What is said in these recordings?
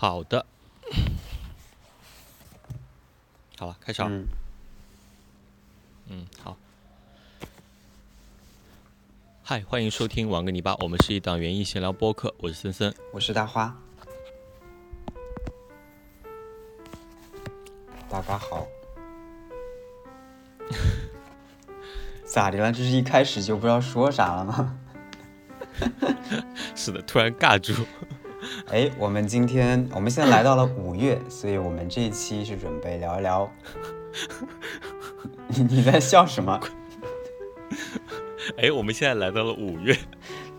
好的，好了，开始啊。嗯，嗯，好。嗨，欢迎收听玩个泥巴，我们是一档园艺闲聊播客，我是森森。我是大花。大家好。咋的了？这是一开始就不知道说啥了吗？是的，突然尬住。哎，我们今天我们现在来到了五月，所以我们这一期是准备聊一聊。你 你在笑什么？哎，我们现在来到了五月。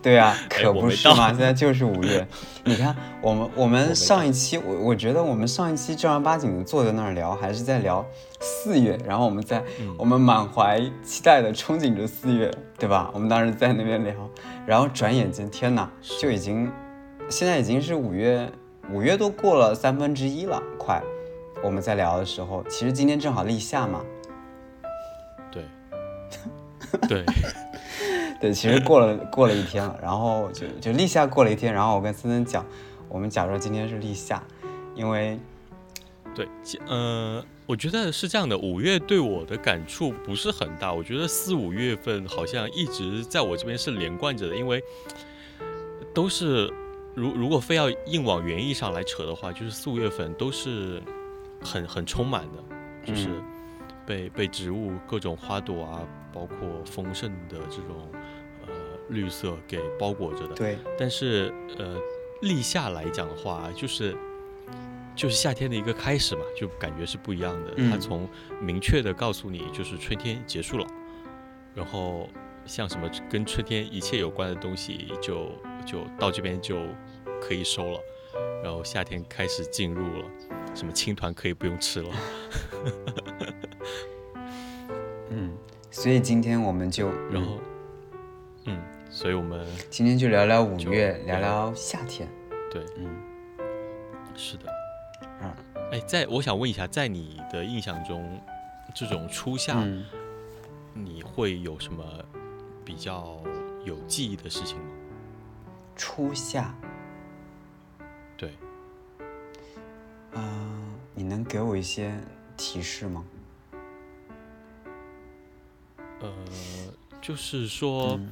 对啊，哎可不是嘛，现在就是五月。你看，我们我们上一期，我我觉得我们上一期正儿八经的坐在那儿聊，还是在聊四月，然后我们在、嗯我们满怀期待的憧憬着四月，对吧？我们当时在那边聊，然后转眼间，天哪，就已经现在已经是五月，五月都过了三分之一了，快。我们在聊的时候，其实今天正好立夏嘛，对，对，对，其实过了过了一天了，然后就就立夏过了一天，然后我跟森森讲，我们假如今天是立夏，因为对，其呃，我觉得是这样的，五月对我的感触不是很大。我觉得四五月份好像一直在我这边是连贯着的，因为都是如如果非要硬往园艺上来扯的话，就是四五月份都是很很充满的，就是嗯被、被植物各种花朵啊，包括丰盛的这种呃绿色给包裹着的。对，但是呃，立夏来讲的话，就是就是夏天的一个开始嘛，就感觉是不一样的。嗯它从明确的告诉你，就是春天结束了，然后像什么跟春天一切有关的东西就，就到这边就可以收了，然后夏天开始进入了，什么青团可以不用吃了。嗯，所以今天我们就，然后，嗯，所以我们今天就聊聊五月，聊聊聊夏天，对，嗯，是的，嗯，哎，在我想问一下，在你的印象中，这种初夏，嗯，你会有什么比较有记忆的事情吗？初夏，对，啊、你能给我一些提示吗？呃，就是说，嗯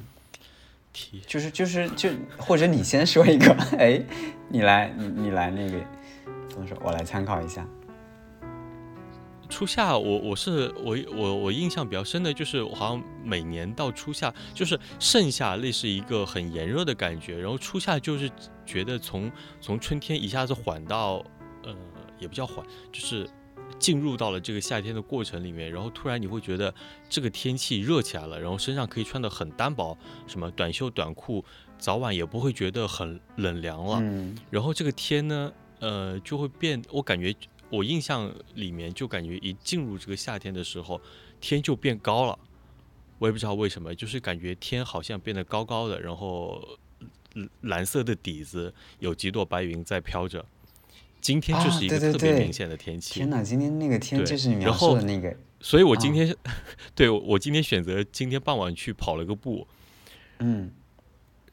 提就是就是就或者你先说一个，哎，你来你你来那个怎么说？我来参考一下。初夏我，我是我我我印象比较深的就是，好像每年到初夏，就是盛夏类似一个很炎热的感觉，然后初夏就是觉得从从春天一下子缓到，呃，也不叫缓，就是进入到了这个夏天的过程里面，然后突然你会觉得这个天气热起来了，然后身上可以穿的很单薄，什么短袖短裤，早晚也不会觉得很冷凉了，嗯。然后这个天呢，呃，就会变，我感觉我印象里面就感觉一进入这个夏天的时候，天就变高了，我也不知道为什么，就是感觉天好像变得高高的，然后嗯蓝色的底子有几朵白云在飘着。今天就是一个特别明显的天气，天哪，今天那个天对就是你描述的那个，所以我今啊。天，对我我今天选择今天傍晚去跑了个步，嗯。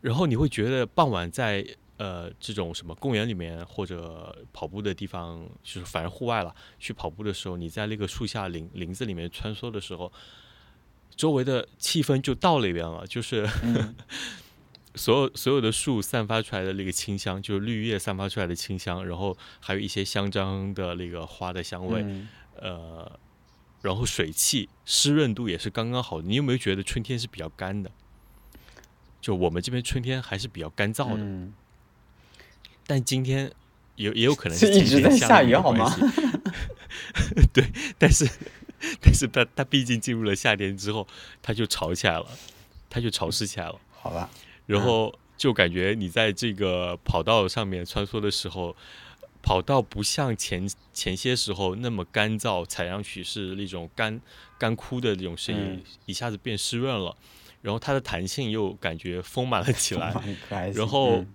然后你会觉得傍晚在呃这种什么公园里面或者跑步的地方，就是反正户外了，去跑步的时候，你在那个树下林林子里面穿梭的时候，周围的气氛就到那边了，就是嗯 所有所有的树散发出来的那个清香，就是绿叶散发出来的清香，然后还有一些香樟的那个花的香味，嗯呃，然后水汽湿润度也是刚刚好的。你有没有觉得春天是比较干的？就我们这边春天还是比较干燥的，嗯，但今天也也有可能是一直在下下雨好吗？对，但是 但是它它毕竟进入了夏天之后，它就潮起来了，它就潮湿起来了，好吧，然后就感觉你在这个跑道上面穿梭的时候。跑道不像前前些时候那么干燥，踩上去是那种干干枯的那种声音，嗯。一下子变湿润了，然后它的弹性又感觉丰满了起来，然后嗯。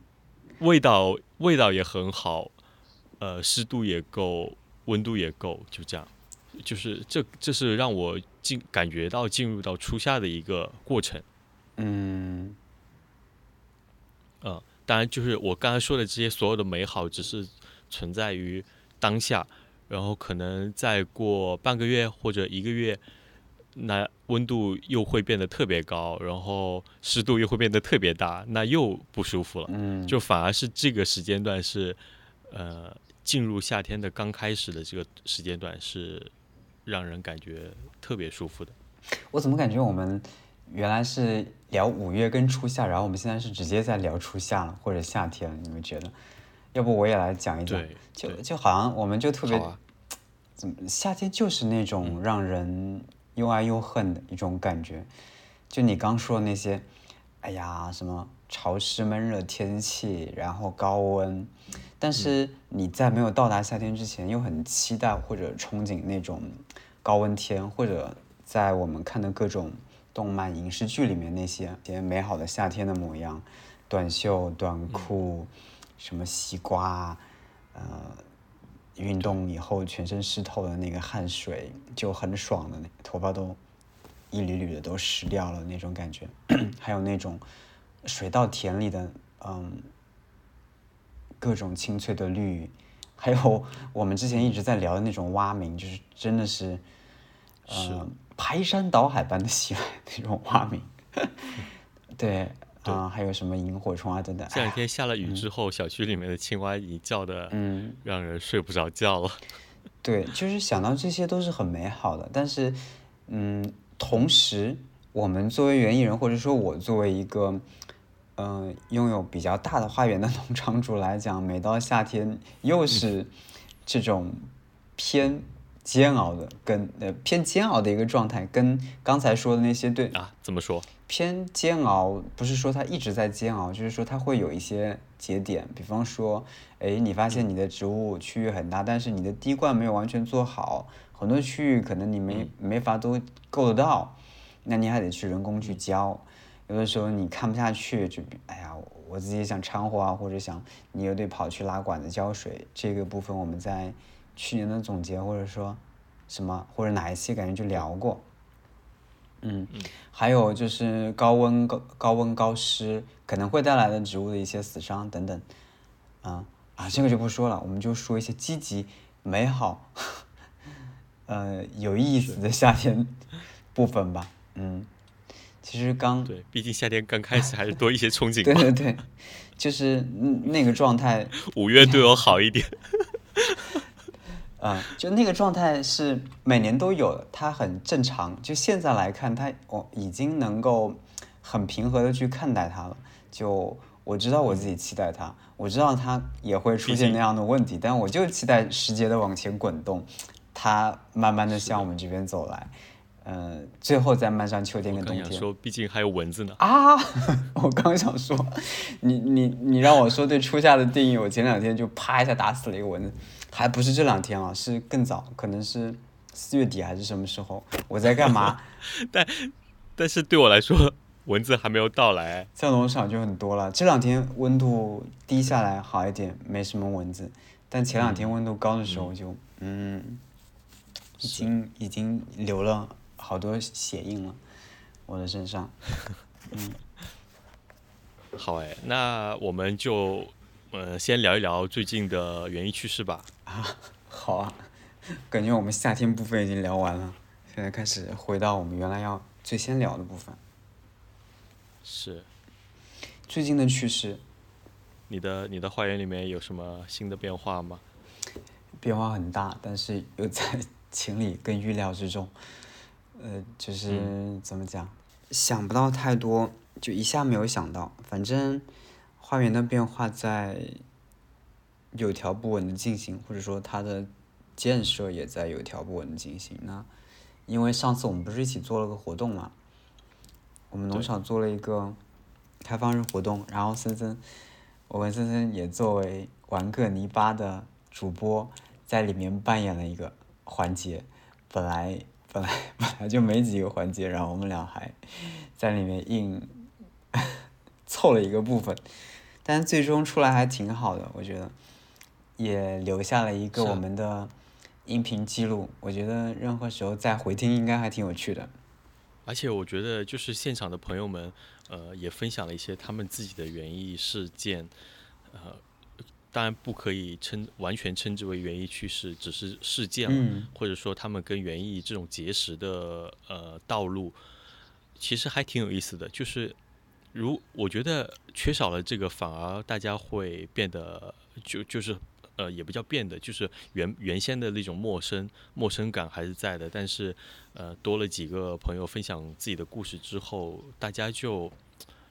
味道味道也很好，呃，湿度也够，温度也够，就这样，就是这这是让我进感觉到进入到初夏的一个过程，嗯嗯、当然就是我刚才说的这些所有的美好，只是存在于当下，然后可能再过半个月或者一个月，那温度又会变得特别高，然后湿度又会变得特别大，那又不舒服了。嗯，就反而是这个时间段是，呃，进入夏天的刚开始的这个时间段是让人感觉特别舒服的。我怎么感觉我们原来是聊五月跟初夏，然后我们现在是直接在聊初夏了，或者夏天了？你们觉得？要不我也来讲一讲，就就好像我们就特别啊，怎么夏天就是那种让人又爱又恨的一种感觉。就你刚说的那些，哎呀，什么潮湿闷热天气，然后高温，但是你在没有到达夏天之前，又很期待或者憧憬那种高温天，或者在我们看的各种动漫、影视剧里面那些些美好的夏天的模样，短袖、短裤，什么西瓜，呃，运动以后全身湿透的那个汗水就很爽的那头发都一缕缕的都湿掉了那种感觉，还有那种水稻田里的嗯各种清脆的绿，还有 我们之前一直在聊的那种蛙鸣，就是真的是是。呃排山倒海般的袭来那种蛙鸣，对啊、还有什么萤火虫啊等等，这两天下了雨之后，小区里面的青蛙已经叫的嗯。让人睡不着觉了。对，就是想到这些都是很美好的，但是，嗯，同时，我们作为园艺人，或者说我作为一个，嗯、拥有比较大的花园的农场主来讲，每到夏天又是这种偏煎熬的，跟呃偏煎熬的一个状态，跟刚才说的那些对啊，怎么说？偏煎熬，不是说它一直在煎熬，就是说它会有一些节点，比方说，哎，你发现你的植物区域很大，但是你的滴灌没有完全做好，很多区域可能你没没法都够得到，那你还得去人工去浇，有的时候你看不下去，就比哎呀，我自己想掺和啊，或者想你又得跑去拉管子浇水，这个部分我们在去年的总结或者说什么或者哪一期感觉就聊过。嗯，还有就是高温、高高温、高湿可能会带来的植物的一些死伤等等，啊啊，这个就不说了，我们就说一些积极、美好，呃，有意思的夏天部分吧。嗯，其实刚对，毕竟夏天刚开始，还是多一些憧憬对。对对，就是嗯那个状态，五月对我好一点。啊、就那个状态是每年都有的，它很正常。就现在来看，它我已经能够很平和的去看待它了。就我知道我自己期待它，我知道它也会出现那样的问题，但我就期待时节的往前滚动，它慢慢的向我们这边走来，呃，最后再漫上秋天跟冬天。说，毕竟还有蚊子呢。啊！我刚想说，你你你让我说对初夏的定义，我前两天就啪一下打死了一个蚊子，还不是这两天啊，是更早，可能是四月底还是什么时候？我在干嘛？但但是对我来说，蚊子还没有到来。在农场就很多了。这两天温度低下来好一点，没什么蚊子，但前两天温度高的时候就嗯，已经已经流了好多血印了，我的身上。嗯好哎，那我们就呃先聊一聊最近的园艺趋势吧。啊好啊，感觉我们夏天部分已经聊完了，现在开始回到我们原来要最先聊的部分。是最近的趋势你的你的花园里面有什么新的变化吗？变化很大，但是又在 情理跟预料之中。呃，就是、怎么讲，想不到太多，就一下没有想到。反正花园的变化在有条不紊的进行，或者说它的建设也在有条不紊的进行。那因为上次我们不是一起做了个活动嘛，我们农场做了一个开放日活动，然后森森，我跟森森也作为玩个泥巴的主播，在里面扮演了一个环节。本来本来 本来就没几个环节，然后我们俩还在里面硬 凑了一个部分，但最终出来还挺好的，我觉得也留下了一个我们的音频记录。我觉得任何时候再回听应该还挺有趣的。而且我觉得，就是现场的朋友们，呃，也分享了一些他们自己的园艺事件，呃，当然不可以称完全称之为园艺趣事，只是事件了，嗯或者说他们跟园艺这种结识的呃道路，其实还挺有意思的。就是如我觉得缺少了这个，反而大家会变得就就是呃也不叫变得，就是原原先的那种陌生陌生感还是在的。但是呃多了几个朋友分享自己的故事之后，大家就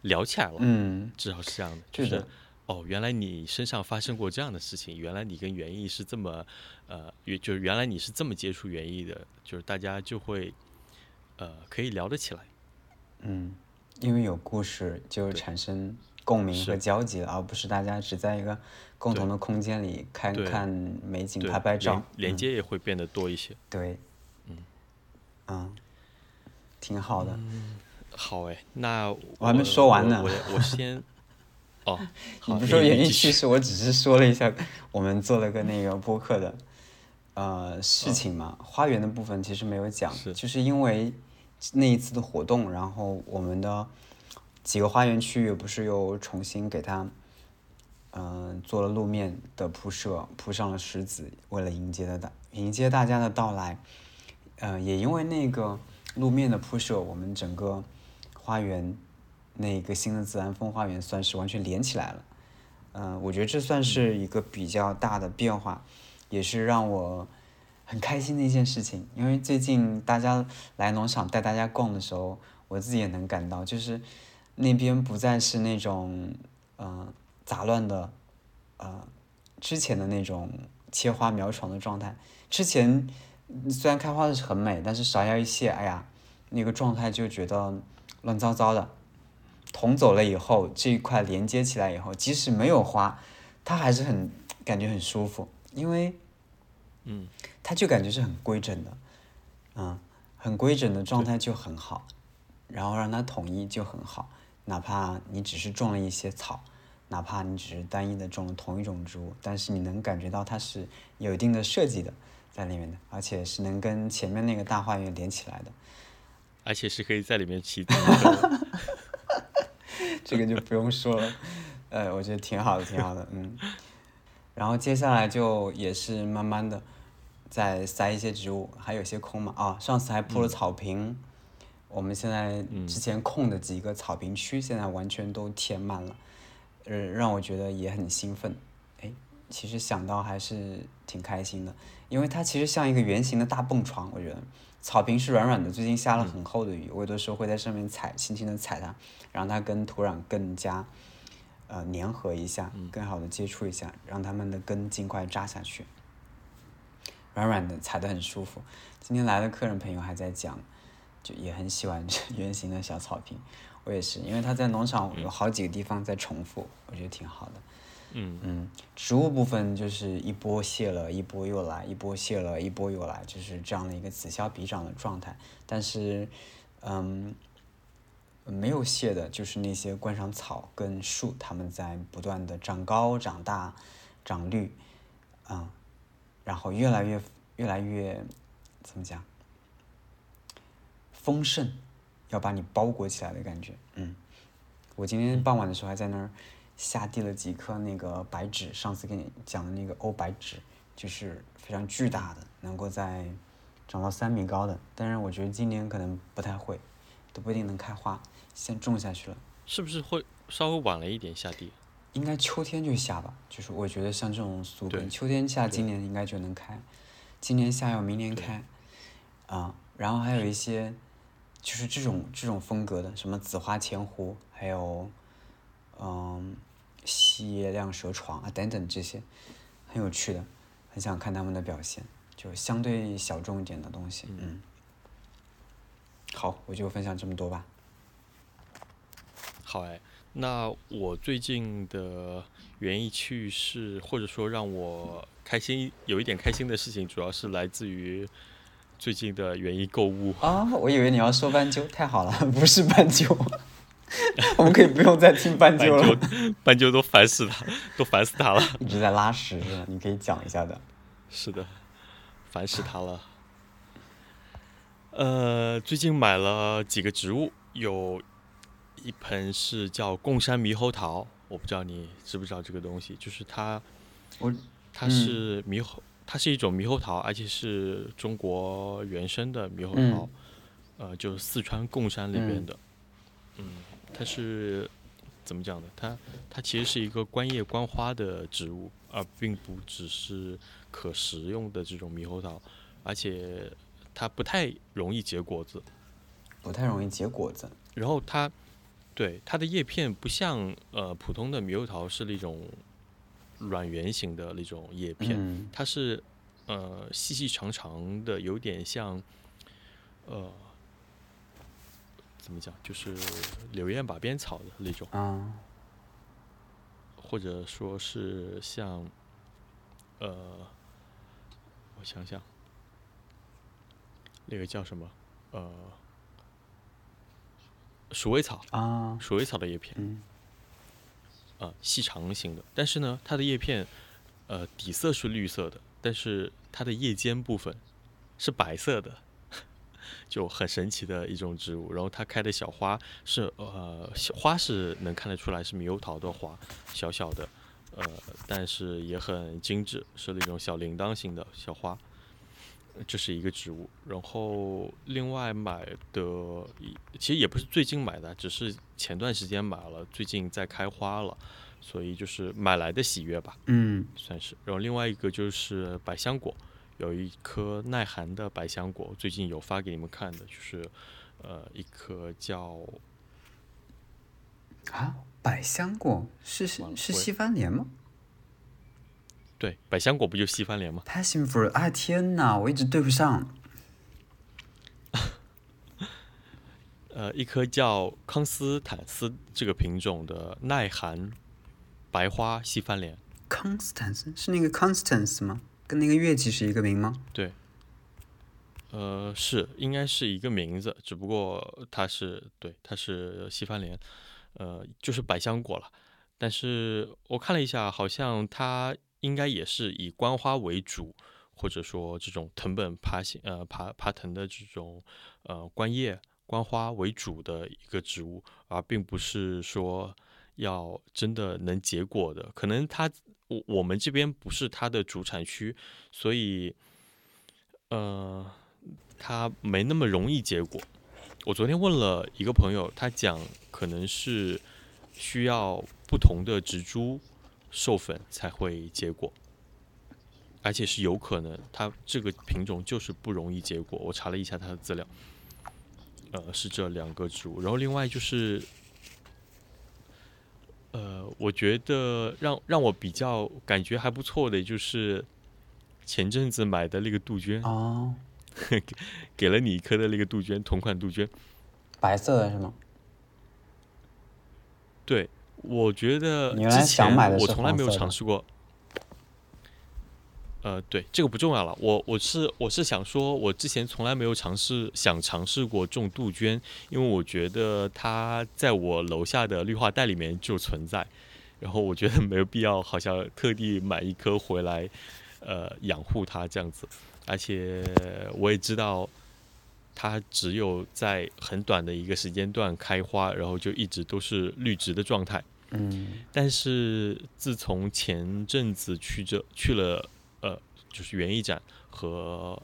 聊起来了。嗯，至少是这样的，就是哦，原来你身上发生过这样的事情，原来你跟园艺是这么，呃，也就是原来你是这么接触园艺的，就是大家就会，呃，可以聊得起来。嗯，因为有故事就产生共鸣和交集了，而不是大家只在一个共同的空间里看看美景、拍拍照。连，接也会变得多一些。对，嗯。嗯，挺好的。好哎，那我还没说完呢。我我我先，哦，好，你不说园艺继续。趣事，我只是说了一下我们做了个那个播客的呃事情嘛。花园的部分其实没有讲，是。就是因为那一次的活动，然后我们的几个花园区域不是又重新给它嗯、做了路面的铺设，铺上了石子，为了迎接的大迎接大家的到来。呃，也因为那个路面的铺设，我们整个花园那个新的自然风花园算是完全连起来了。嗯、我觉得这算是一个比较大的变化，也是让我很开心的一件事情。因为最近大家来农场带大家逛的时候，我自己也能感到，就是那边不再是那种嗯、杂乱的呃之前的那种切花苗床的状态。之前虽然开花的是很美，但是芍药一谢，哎呀，那个状态就觉得乱糟糟的。捅走了以后，这一块连接起来以后，即使没有花，它还是很感觉很舒服，因为嗯，它就感觉是很规整的，嗯，很规整的状态就很好，然后让它统一就很好，哪怕你只是种了一些草，哪怕你只是单一的种了同一种植物，但是你能感觉到它是有一定的设计的在里面的，而且是能跟前面那个大花园连起来的。而且是可以在里面骑的。这个就不用说了，呃，我觉得挺好的，挺好的，嗯。然后接下来就也是慢慢的再塞一些植物，还有些空嘛，啊，上次还铺了草坪，我们现在之前空的几个草坪区现在完全都填满了，呃，让我觉得也很兴奋，哎，其实想到还是挺开心的，因为它其实像一个圆形的大蹦床，我觉得。草坪是软软的，最近下了很厚的雨，我有的时候会在上面踩，轻轻的踩它，让它跟土壤更加呃粘合一下，更好的接触一下，让它们的根尽快扎下去。软软的，踩得很舒服。今天来的客人朋友还在讲，就也很喜欢这圆形的小草坪，我也是，因为他在农场有好几个地方在重复，我觉得挺好的。嗯嗯，植物部分就是一波谢了，一波又来，一波谢了，一波又来，就是这样的一个此消彼长的状态。但是，嗯，没有谢的就是那些观赏草跟树，它们在不断的长高、长大、长绿，嗯，然后越来越越来越怎么讲丰盛，要把你包裹起来的感觉。嗯，我今天傍晚的时候还在那儿。下地了几颗那个白芷，上次跟你讲的那个欧白芷，就是非常巨大的，能够在长到三米高的。但是我觉得今年可能不太会，都不一定能开花，先种下去了。是不是会稍微晚了一点下地？应该秋天就下吧，就是我觉得像这种苏根，秋天下今年应该就能开，今年下要明年开，啊，然后还有一些就是这种这种风格的，什么紫花千湖，还有嗯。细叶亮蛇床啊，等等这些，很有趣的，很想看他们的表现，就相对小众一点的东西。嗯，好，我就分享这么多吧。好哎，那我最近的园艺趣事，或者说让我开心有一点开心的事情，主要是来自于最近的园艺购物。啊，我以为你要说斑鸠，太好了，不是斑鸠。我们可以不用再听斑鸠了，斑鸠都烦死他，都烦死他了。一直在拉屎是吧？你可以讲一下的。是的，烦死他了。呃，最近买了几个植物，有一盆是叫贡山猕猴桃，我不知道你知不知道这个东西，就是它我它是猕猴，它是一种猕猴桃，而且是中国原生的猕猴桃，呃，就是四川贡山那边的。嗯，它是怎么讲呢？它它其实是一个观叶观花的植物，而并不只是可食用的这种猕猴桃，而且它不太容易结果子。不太容易结果子。然后它，对它的叶片不像呃普通的猕猴桃是那种软圆形的那种叶片，它是呃细细长长的，有点像呃怎么讲，就是柳叶把边草的那种啊，或者说是像呃，我想想，那个叫什么呃。鼠尾草啊，鼠尾草的叶片，嗯，啊，细长型的，但是呢，它的叶片，呃，底色是绿色的，但是它的叶尖部分是白色的，就很神奇的一种植物。然后它开的小花是，呃，花是能看得出来是猕猴桃的花，小小的，呃，但是也很精致，是那种小铃铛型的小花。这是一个植物，然后另外买的，其实也不是最近买的，只是前段时间买了，最近在开花了，所以就是买来的喜悦吧，嗯，算是。然后另外一个就是百香果，有一颗耐寒的百香果，最近有发给你们看的，就是呃一颗叫啊百香果是是是西番莲吗？对，百香果不就西番莲吗？Passion fruit，哎天哪，我一直对不上。呃，一颗叫康斯坦斯这个品种的耐寒白花西番莲。Constance 是那个 Constance 吗？跟那个乐器是一个名吗？对。呃，是，应该是一个名字，只不过它是对，它是西番莲，呃，就是百香果了。但是我看了一下，好像它。应该也是以观花为主，或者说这种藤本爬行呃爬爬藤的这种呃观叶观花为主的一个植物，而并不是说要真的能结果的。可能它我我们这边不是它的主产区，所以呃它没那么容易结果。我昨天问了一个朋友，他讲可能是需要不同的植株。授粉才会结果，而且是有可能，它这个品种就是不容易结果。我查了一下它的资料，呃，是这两个植物。然后另外就是，呃，我觉得让让我比较感觉还不错的，就是前阵子买的那个杜鹃哦，给 给了你一颗的那个杜鹃，同款杜鹃，白色的是吗？对。我觉得之前我从来没有尝试过。呃，对，这个不重要了。我我是我是想说，我之前从来没有尝试想尝试过种杜鹃，因为我觉得它在我楼下的绿化带里面就存在，然后我觉得没有必要，好像特地买一颗回来，呃，养护它这样子。而且我也知道。它只有在很短的一个时间段开花，然后就一直都是绿植的状态。嗯，但是自从前阵子去这去了，呃，就是园艺展和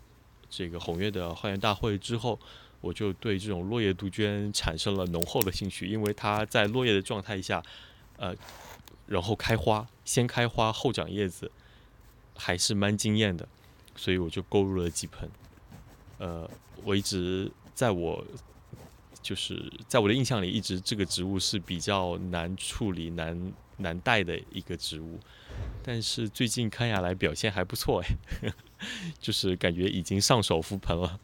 这个红月的花园大会之后，我就对这种落叶杜鹃产生了浓厚的兴趣，因为它在落叶的状态下，呃，然后开花，先开花后长叶子，还是蛮惊艳的，所以我就购入了几盆，呃。我一直在我就是在我的印象里，一直这个植物是比较难处理、难难带的一个植物。但是最近看下来表现还不错哎，就是感觉已经上手覆盆了。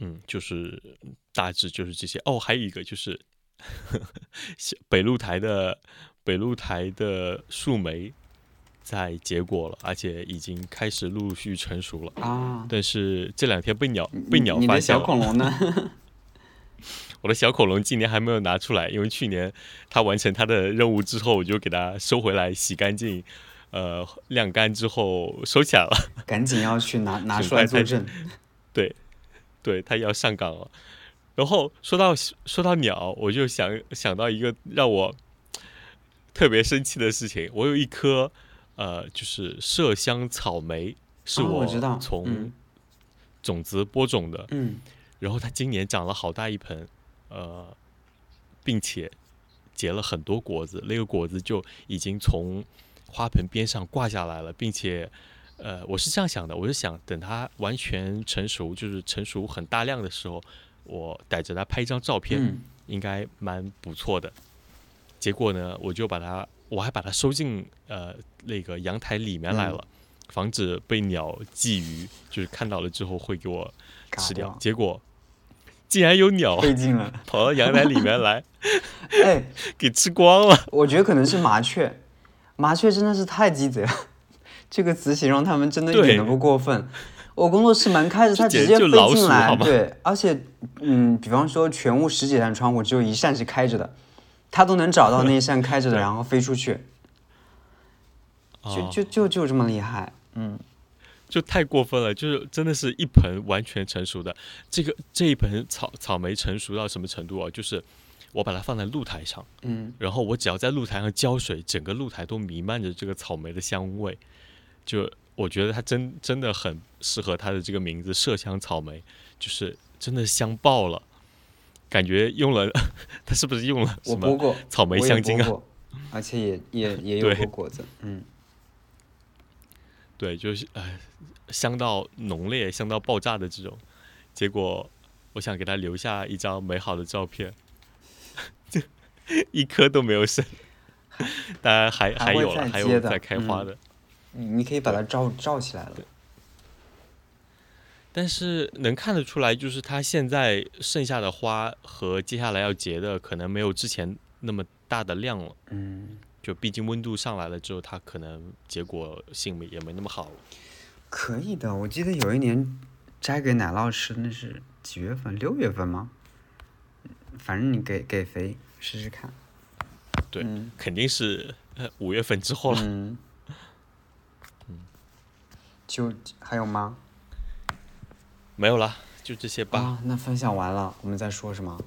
嗯，就是大致就是这些哦。还有一个就是呵呵 北露台的北露台的树莓。在结果了，而且已经开始陆陆续成熟了啊！但是这两天被鸟被鸟发现了。小恐龙呢？我的小恐龙今年还没有拿出来，因为去年它完成它的任务之后，我就给它收回来洗干净，呃，晾干之后收起来了。赶紧要去拿 拿出来作证。对，对，它要上岗了。然后说到说到鸟，我就想想到一个让我。特别生气的事情，我有一颗呃，就是麝香草莓，是我从种子播种的，嗯，然后它今年长了好大一盆，呃，并且结了很多果子，那个果子就已经从花盆边上挂下来了，并且。呃，我是这样想的，我是想等它完全成熟，就是成熟很大量的时候，我逮着它拍一张照片，应该蛮不错的。结果呢，我就把它，我还把它收进呃那个阳台里面来了，防止被鸟觊觎，就是看到了之后会给我吃掉。结果竟然有鸟费劲了，跑到阳台里面来，哎，给吃光了。我觉得可能是麻雀，麻雀真的是太鸡贼了。这个词形容他们真的一点都不过分。我工作室门开着，它直接飞进来。对，而且，嗯，比方说全屋十几扇窗户，只有一扇是开着的，它都能找到那一扇开着的，然后飞出去。就就就就这么厉害，嗯，就太过分了。就是真的是一盆完全成熟的这个这一盆草草莓成熟到什么程度啊？就是我把它放在露台上，嗯，然后我只要在露台上浇水，整个露台都弥漫着这个草莓的香味。就我觉得它真真的很适合它的这个名字麝香草莓，就是真的香爆了，感觉用了 他是不是用了什么草莓香精啊？而且也也也有过果子，嗯，对，就是哎，香到浓烈、香到爆炸的这种。结果我想给他留下一张美好的照片，就 一颗都没有剩，当然还还有了，还有在开花的。你你可以把它罩罩起来了，但是能看得出来，就是它现在剩下的花和接下来要结的，可能没有之前那么大的量了。嗯，就毕竟温度上来了之后，它可能结果性也没那么好了。可以的，我记得有一年摘给奶酪吃，那是几月份？六月份吗？反正你给给肥试试看。对，肯定是五月份之后了。嗯就还有吗？没有了，就这些吧。啊，那分享完了，我们再说什么？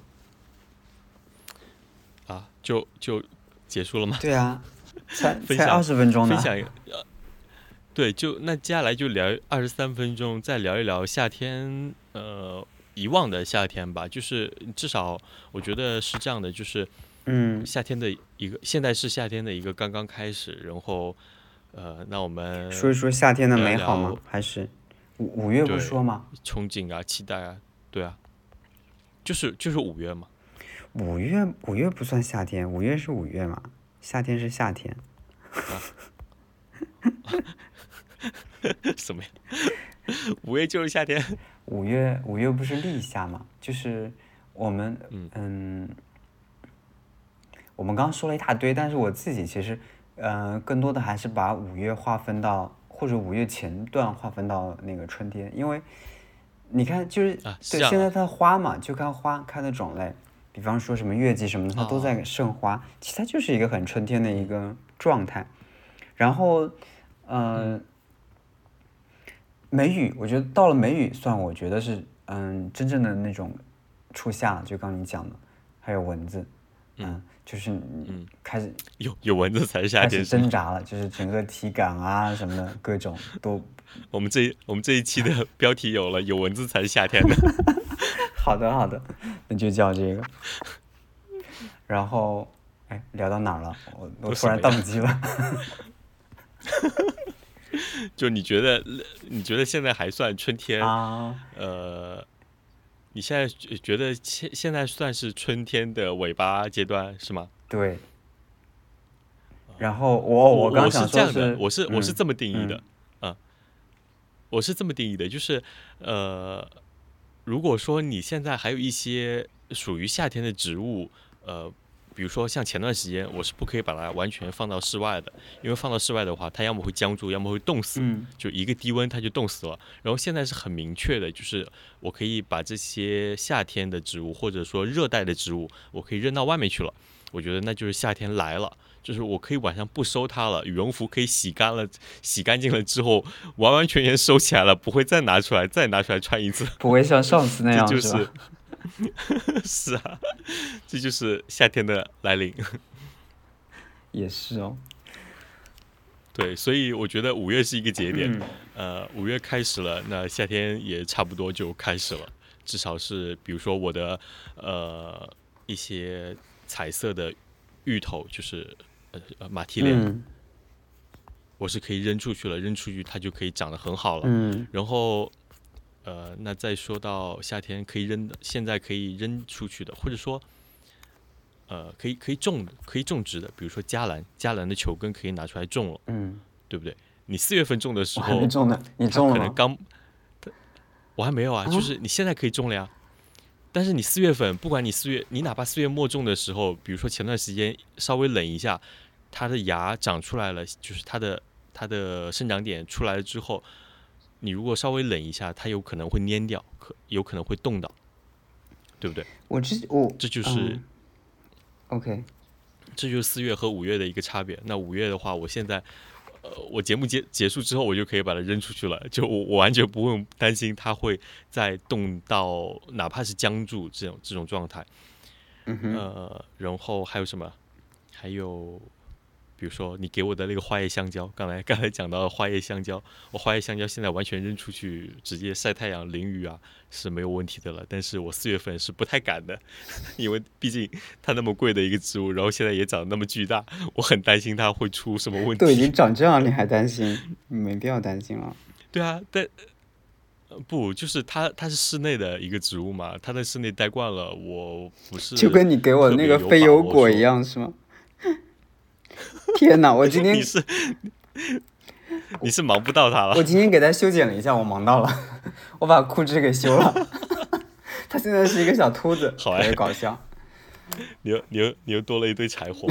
啊，就就结束了吗？对啊，才才二十分钟呢。分享，对，就那接下来就聊二十三分钟，再聊一聊夏天，呃，遗忘的夏天吧。就是至少我觉得是这样的，就是嗯，夏天的一个，现在是夏天的一个刚刚开始，然后。呃，那我们说一说夏天的美好吗？还是五五月不说吗？憧憬啊，期待啊，对啊，就是就是五月嘛。五月五月不算夏天，五月是五月嘛，夏天是夏天。什么呀？五月就是夏天。五月五月不是立夏嘛？就是我们嗯，我们刚刚说了一大堆，但是我自己其实。嗯，更多的还是把五月划分到或者五月前段划分到那个春天，因为你看，就是对现在它花嘛，就看花开的种类，比方说什么月季什么的，它都在盛花，其实它就是一个很春天的一个状态。然后，嗯，梅雨，我觉得到了梅雨算，我觉得是嗯真正的那种初夏，就刚你讲的，还有蚊子，嗯。就是嗯，开始有有蚊子才是夏天，挣扎了，就是整个体感啊什么的各种都。我们这我们这一期的 标题有了，有蚊子才是夏天的。好的好的，那就叫这个。然后，哎，聊到哪儿了？我我突然宕机了。就你觉得你觉得现在还算春天啊？呃。你现在觉得现现在算是春天的尾巴阶段是吗？对。然后我我刚想说的，我是我是这么定义的，嗯，我是这么定义的，就是呃，如果说你现在还有一些属于夏天的植物，呃。比如说像前段时间，我是不可以把它完全放到室外的，因为放到室外的话，它要么会僵住，要么会冻死，就一个低温它就冻死了。然后现在是很明确的，就是我可以把这些夏天的植物或者说热带的植物，我可以扔到外面去了。我觉得那就是夏天来了，就是我可以晚上不收它了，羽绒服可以洗干了，洗干净了之后，完完全全收起来了，不会再拿出来，再拿出来穿一次，不会像上次那 样，就是。是啊，这就是夏天的来临。也是哦。对，所以我觉得五月是一个节点。嗯呃，五月开始了，那夏天也差不多就开始了。至少是，比如说我的呃一些彩色的芋头，就是呃呃马蹄莲，嗯我是可以扔出去了，扔出去它就可以长得很好了。嗯然后，呃，那再说到夏天可以扔的，现在可以扔出去的，或者说，呃，可以可以种的，可以种植的，比如说加兰，加兰的球根可以拿出来种了，嗯，对不对？你四月份种的时候我还没，种呢，你种了？可能刚，它我还没有啊，就是你现在可以种了呀。但是你四月份，不管你四月，你哪怕四月末种的时候，比如说前段时间稍微冷一下，它的芽长出来了，就是它的它的生长点出来了之后，你如果稍微冷一下，它有可能会蔫掉，可有可能会冻到，对不对？我之我这就是、嗯 OK，这就是四月和五月的一个差别。那五月的话，我现在，呃，我节目结结束之后，我就可以把它扔出去了，就我我完全不用担心它会再冻到哪怕是僵住这种这种状态。呃，然后还有什么？还有，比如说你给我的那个花叶香蕉，刚才 刚才讲到的花叶香蕉，我花叶香蕉现在完全扔出去，直接晒太阳淋雨啊是没有问题的了。但是我四月份是不太敢的，因为毕竟它那么贵的一个植物，然后现在也长得那么巨大，我很担心它会出什么问题。都已经长这样，你还担心？没必要担心了。对啊，但。呃不，就是它，它是室内的一个植物嘛，它在室内待惯了，我不是就跟你给我那个非油果一样是吗？天哪！我今天你是你是忙不到它了我。今天给它修剪了一下，我忙到了，我把裤子给修了。它现在是一个小秃子，好哎特别搞笑。你又你又你又多了一堆柴火。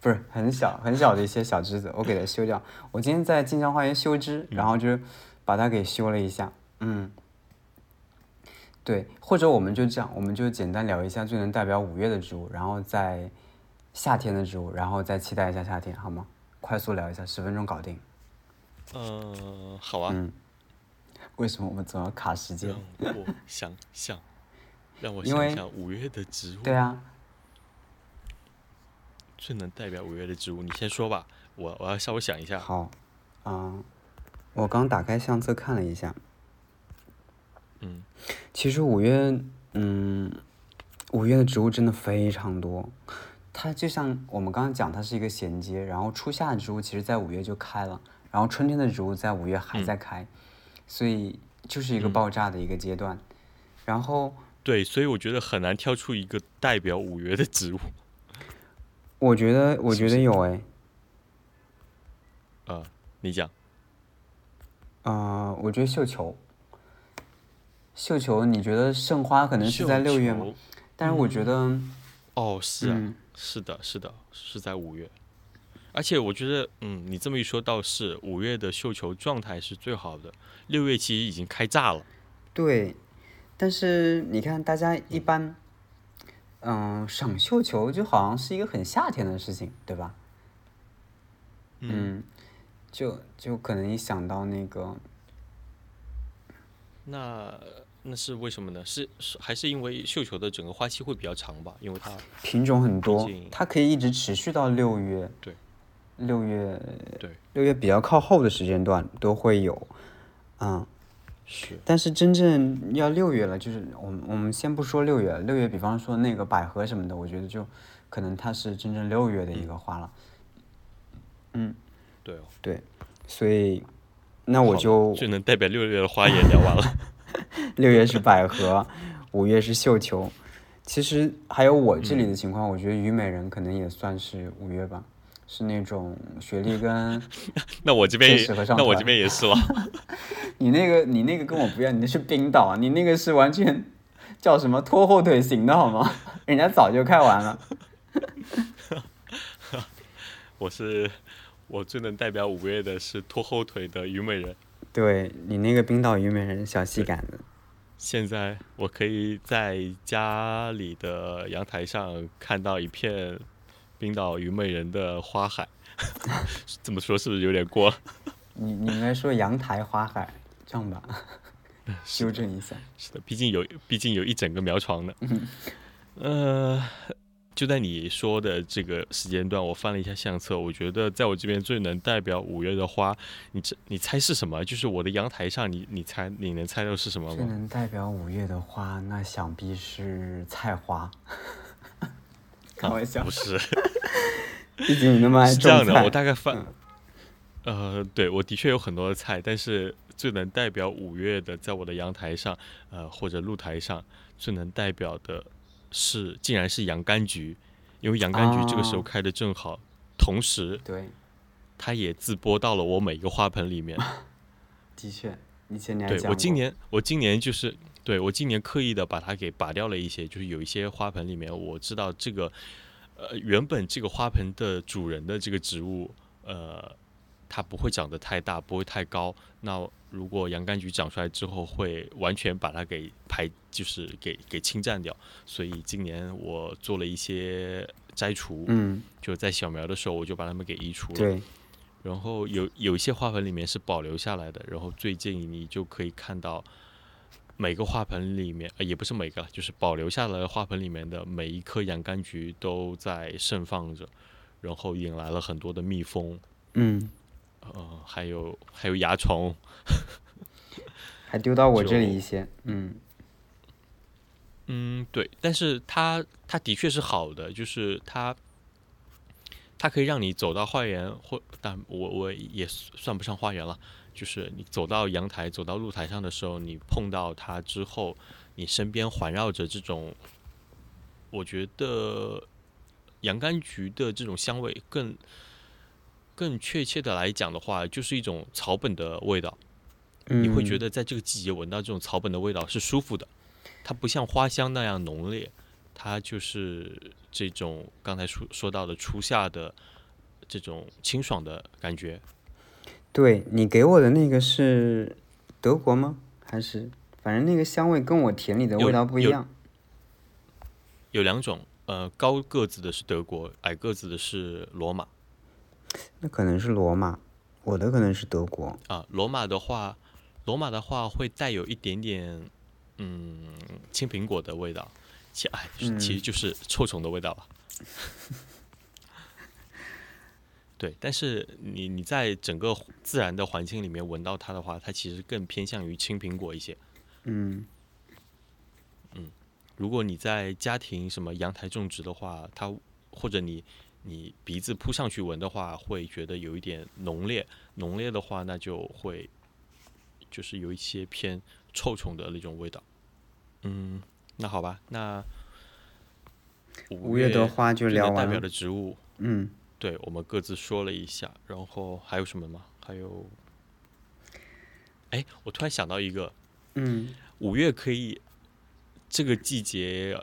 不是很小很小的一些小枝子，我给它修掉。我今天在晋江花园修枝，然后就把它给修了一下。嗯，对，或者我们就这样，我们就简单聊一下最能代表五月的植物，然后在夏天的植物，然后再期待一下夏天，好吗？快速聊一下，十分钟搞定。嗯，好啊，嗯，为什么我们总要卡时间？让我想想，让我想想五月的植物对啊，最能代表五月的植物，你先说吧，我我要稍微想一下。好，啊、我刚打开相册看了一下，嗯，其实五月，嗯，五月的植物真的非常多。它就像我们刚刚讲，它是一个衔接，然后初夏的植物其实在五月就开了，然后春天的植物在五月还在开，所以就是一个嗯爆炸的一个阶段。然后对，所以我觉得很难挑出一个代表五月的植物。我觉得，我觉得有哎，啊、你讲。呃，我觉得绣球，绣球，你觉得盛花可能是在六月吗？但是我觉得，哦，是啊，嗯是的，是的，是在五月。而且我觉得，嗯，你这么一说，倒是五月的绣球状态是最好的。六月其实已经开炸了。对，但是你看，大家一般，嗯、赏绣球就好像是一个很夏天的事情，对吧？嗯，就就可能一想到那个，那那是为什么呢？是是还是因为绣球的整个花期会比较长吧？因为它品种很多，它可以一直持续到六月。对。六月，对六月比较靠后的时间段都会有，嗯，是但是真正要六月了，就是我们我们先不说六月，六月比方说那个百合什么的，我觉得就可能它是真正六月的一个花了。嗯对哦。对，所以那我就就最能代表六月的花也聊完了。六月是百合，五月是绣球。其实还有我这里的情况，我觉得虞美人可能也算是五月吧，是那种雪莉跟 那我这边也那我这边也是了。你那个你那个跟我不一样，你那是冰岛，你那个是完全叫什么拖后腿型的好吗？人家早就开完了。我是我最能代表五月的是拖后腿的虞美人。对你那个冰岛虞美人小细杆子，现在我可以在家里的阳台上看到一片冰岛虞美人的花海。这么说是不是有点过了？你你应该说阳台花海，这样吧，修正一下。是的，毕竟有毕竟有一整个苗床呢。呃，就在你说的这个时间段，我翻了一下相册，我觉得在我这边最能代表五月的花，你这你猜是什么？就是我的阳台上，你你猜你能猜到是什么吗？最能代表五月的花，那想必是菜花。开玩笑，不是，毕竟你那么爱是这样的，种菜我大概翻，呃，对我的确有很多的菜，但是最能代表五月的，在我的阳台上，呃，或者露台上，最能代表的是，竟然是洋甘菊，因为洋甘菊这个时候哦开的正好，同时对，它也自播到了我每一个花盆里面。的确，以前你还对讲过我今年，我今年就是对我今年刻意的把它给拔掉了一些，就是有一些花盆里面我知道这个，呃，原本这个花盆的主人的这个植物，呃，它不会长得太大，不会太高。那如果洋甘菊长出来之后，会完全把它给排，就是给给侵占掉。所以今年我做了一些摘除，嗯，就在小苗的时候我就把它们给移除了。对，然后有有一些花盆里面是保留下来的，然后最近你就可以看到每个花盆里面，呃，也不是每个，就是保留下来的花盆里面的每一颗洋甘菊都在盛放着，然后引来了很多的蜜蜂，嗯，呃，还有还有蚜虫，还丢到我这里一些，嗯，嗯，对，但是它它的确是好的，就是它它可以让你走到花园，或但我我也算不上花园了，就是你走到阳台、走到露台上的时候，你碰到它之后，你身边环绕着这种，我觉得洋甘菊的这种香味更更确切的来讲的话，就是一种草本的味道。你会觉得得在这个季节闻到这种草本的味道是舒服的，它不像花香那样浓烈，它就是这种刚才说说到的初夏的这种清爽的感觉。对你给我的那个是德国吗？还是反正那个香味跟我田里的味道不一有样。有两种，呃，高个子的是德国，矮个子的是罗马那可能是罗马，我的可能是德国。啊。罗马的话，罗马的话会带有一点点嗯青苹果的味道，其哎嗯其实就是臭虫的味道吧。对，但是你你在整个自然的环境里面闻到它的话，它其实更偏向于青苹果一些。嗯嗯，如果你在家庭什么阳台种植的话，它或者你你鼻子扑上去闻的话，会觉得有一点浓烈。浓烈的话，那就会就是有一些偏臭虫的那种味道。嗯，那好吧，那五月的花就最能代表。的植物，嗯，对我们各自说了一下，然后还有什么吗？还有，哎，我突然想到一个，嗯，五月可以，这个季节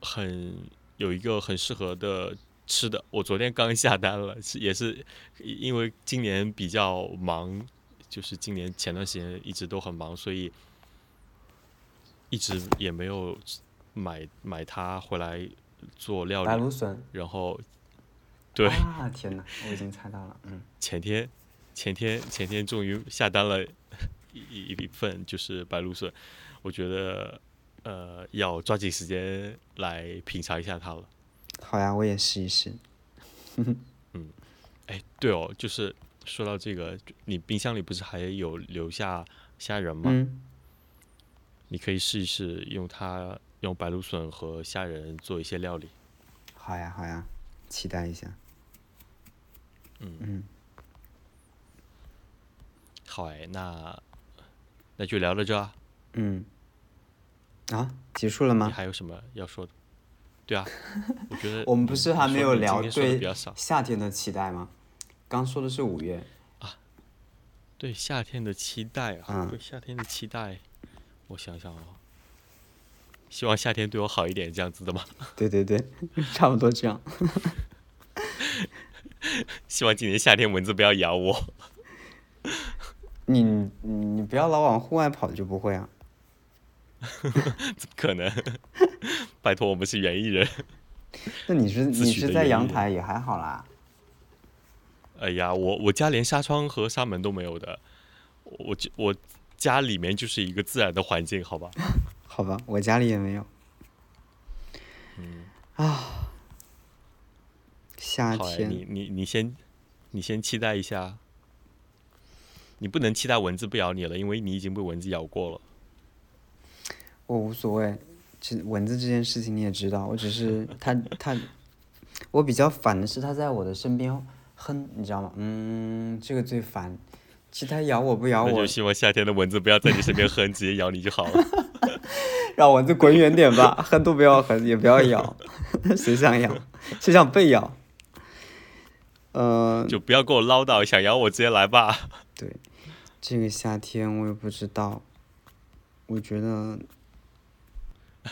很有一个很适合的吃的，我昨天刚下单了，是也是因为今年比较忙，就是今年前段时间一直都很忙，所以一直也没有买买它回来做料理，白芦笋。然后对。啊，天哪，我已经猜到了。嗯，前天，前天前天终于下单了一一一份，就是白芦笋，我觉得呃要抓紧时间来品尝一下它了。好呀，我也试一试。嗯哎，对哦，就是说到这个，你冰箱里不是还有留下虾仁吗？嗯，你可以试一试用它用白芦笋和虾仁做一些料理。好呀，好呀，期待一下。嗯嗯，好哎，那那就聊到这啊。嗯。啊，结束了吗你吗？还有什么要说的？对啊，我觉得 我们不是还没有聊对。夏天的期待吗？刚说的是五月啊。对夏天的期待啊，嗯对夏天的期待，我想想哦，希望夏天对我好一点，这样子的吗？对对对，差不多这样。希望今年夏天蚊子不要咬我。你你你不要老往户外跑就不会啊。怎么可能？拜托，我们是园艺人。那你是 你是在阳台也还好啦。哎呀，我我家连纱窗和纱门都没有的，我就我家里面就是一个自然的环境，好吧？好吧，我家里也没有。嗯，啊，夏天，你你你先你先期待一下，你不能期待蚊子不咬你了，因为你已经被蚊子咬过了。我无所谓。其实蚊子这件事情你也知道，我只是 它它，我比较烦的是它在我的身边哼，你知道吗？嗯，这个最烦。其他咬我不咬我那就，希望夏天的蚊子不要在你身边哼，直接咬你就好了。让蚊子滚远点吧，哼都不要哼，也不要咬，谁想咬？谁想被咬？呃，就不要跟我唠叨，想咬我直接来吧。对，这个夏天我也不知道，我觉得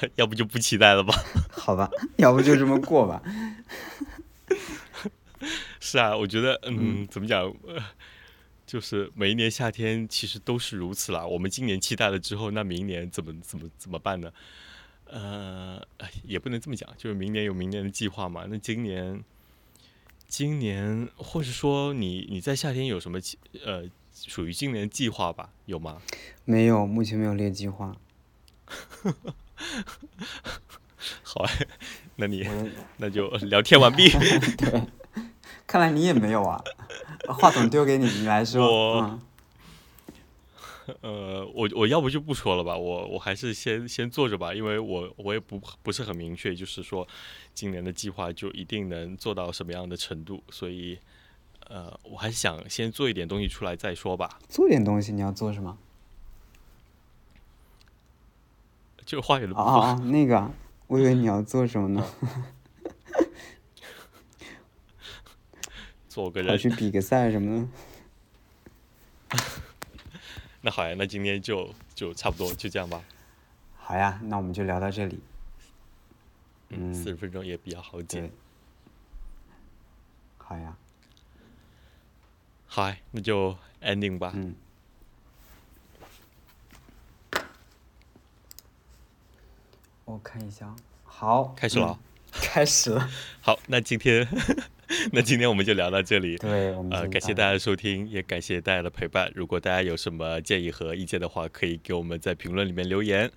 要不就不期待了吧？好吧，要不就这么过吧。是啊，我觉得，嗯，怎么讲？呃，就是每一年夏天其实都是如此啦。我们今年期待了之后，那明年怎么怎么怎么办呢？呃，哎也不能这么讲，就是明年有明年的计划嘛。那今年，今年或者说你你在夏天有什么呃属于今年的计划吧？有吗？没有，目前没有列计划。好啊，那你那就聊天完毕。对，看来你也没有啊。话筒丢给你，你来说。我嗯 呃，我我要不就不说了吧，我我还是先先坐着吧，因为我我也不不是很明确，就是说今年的计划就一定能做到什么样的程度，所以呃，我还是想先做一点东西出来再说吧。做点东西，你要做什么？就花园的部啊分，啊啊！那个啊，我以为你要做什么呢？做个人。跑去比个赛什么的。那好呀，那今天就就差不多就这样吧。好呀，那我们就聊到这里。嗯，嗯四十分钟也比较好剪对。。好呀，好，那就 ending 吧。嗯。我看一下，好，开始了开始了。好，那今天 那今天我们就聊到这里。对，我们呃，感谢大家的收听，也感谢大家的陪伴。如果大家有什么建议和意见的话，可以给我们在评论里面留言，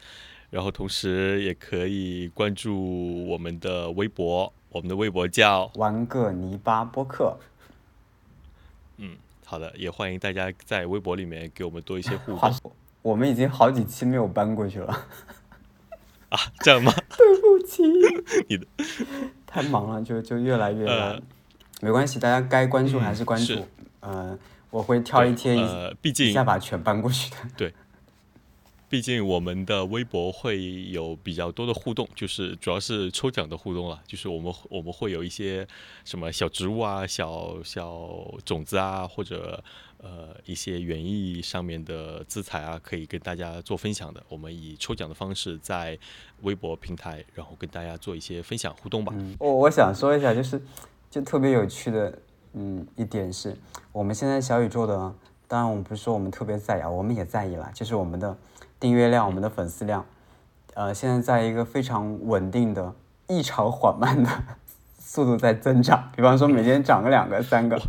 然后同时也可以关注我们的微博，我们的微博叫玩个泥巴播客。嗯，好的，也欢迎大家在微博里面给我们多一些互动 我们已经好几期没有搬过去了，啊，这样吗？对不起，你的太忙了，就就越来越懒。呃没关系，大家该关注嗯还是关注。嗯呃，我会挑一天一、呃，毕一竟下把全搬过去的。对毕竟我们的微博会有比较多的互动，就是主要是抽奖的互动了，就是我们我们会有一些什么小植物啊、小小种子啊，或者呃一些园艺上面的资材啊，可以跟大家做分享的。我们以抽奖的方式在微博平台，然后跟大家做一些分享互动吧。嗯，我我想说一下，就是就特别有趣的，嗯，一点是我们现在小宇宙的，当然我们不是说我们特别在意啊，我们也在意啦，就是我们的订阅量、我们的粉丝量，呃，现在在一个非常稳定的、异常缓慢的速度在增长。比方说每天涨个两个、三个，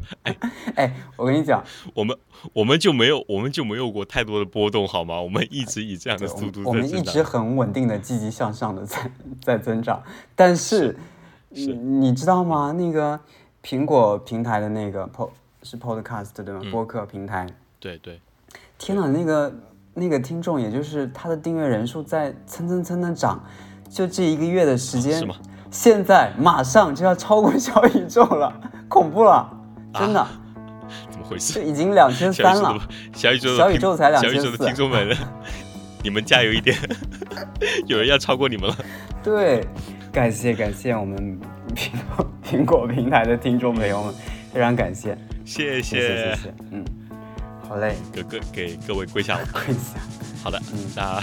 哎，我跟你讲，我们我们就没有我们就没有过太多的波动好吗？我们一直以这样的速度们我们一。直很稳定的、积极向上的在在增长，但是是你你知道吗？那个苹果平台的那个 pod 是 podcast 对吗？嗯播客平台，对对，天呐，那个那个听众，也就是他的订阅人数在蹭蹭蹭的涨，就这一个月的时间，是吗？现在马上就要超过小宇宙了，恐怖了，真的，怎么回事？这？已经两千三了。小宇宙小宇宙才小宇宙的2400听众们，你们加油一点，有人要超过你们了。对，感谢感谢我们苹果苹果平台的听众朋友们，非常感谢，谢谢。谢谢谢，嗯，好嘞，各各给各位跪下。了。跪下，好的，嗯。那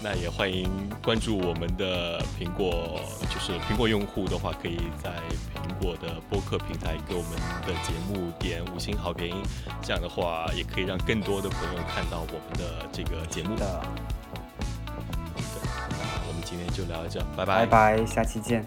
那也欢迎关注我们的苹果，就是苹果用户的话，可以在苹果的播客平台给我们的节目点五星好评，这样的话也可以让更多的朋友看到我们的这个节目。的，那我们今天就聊到这，拜拜拜，下期见。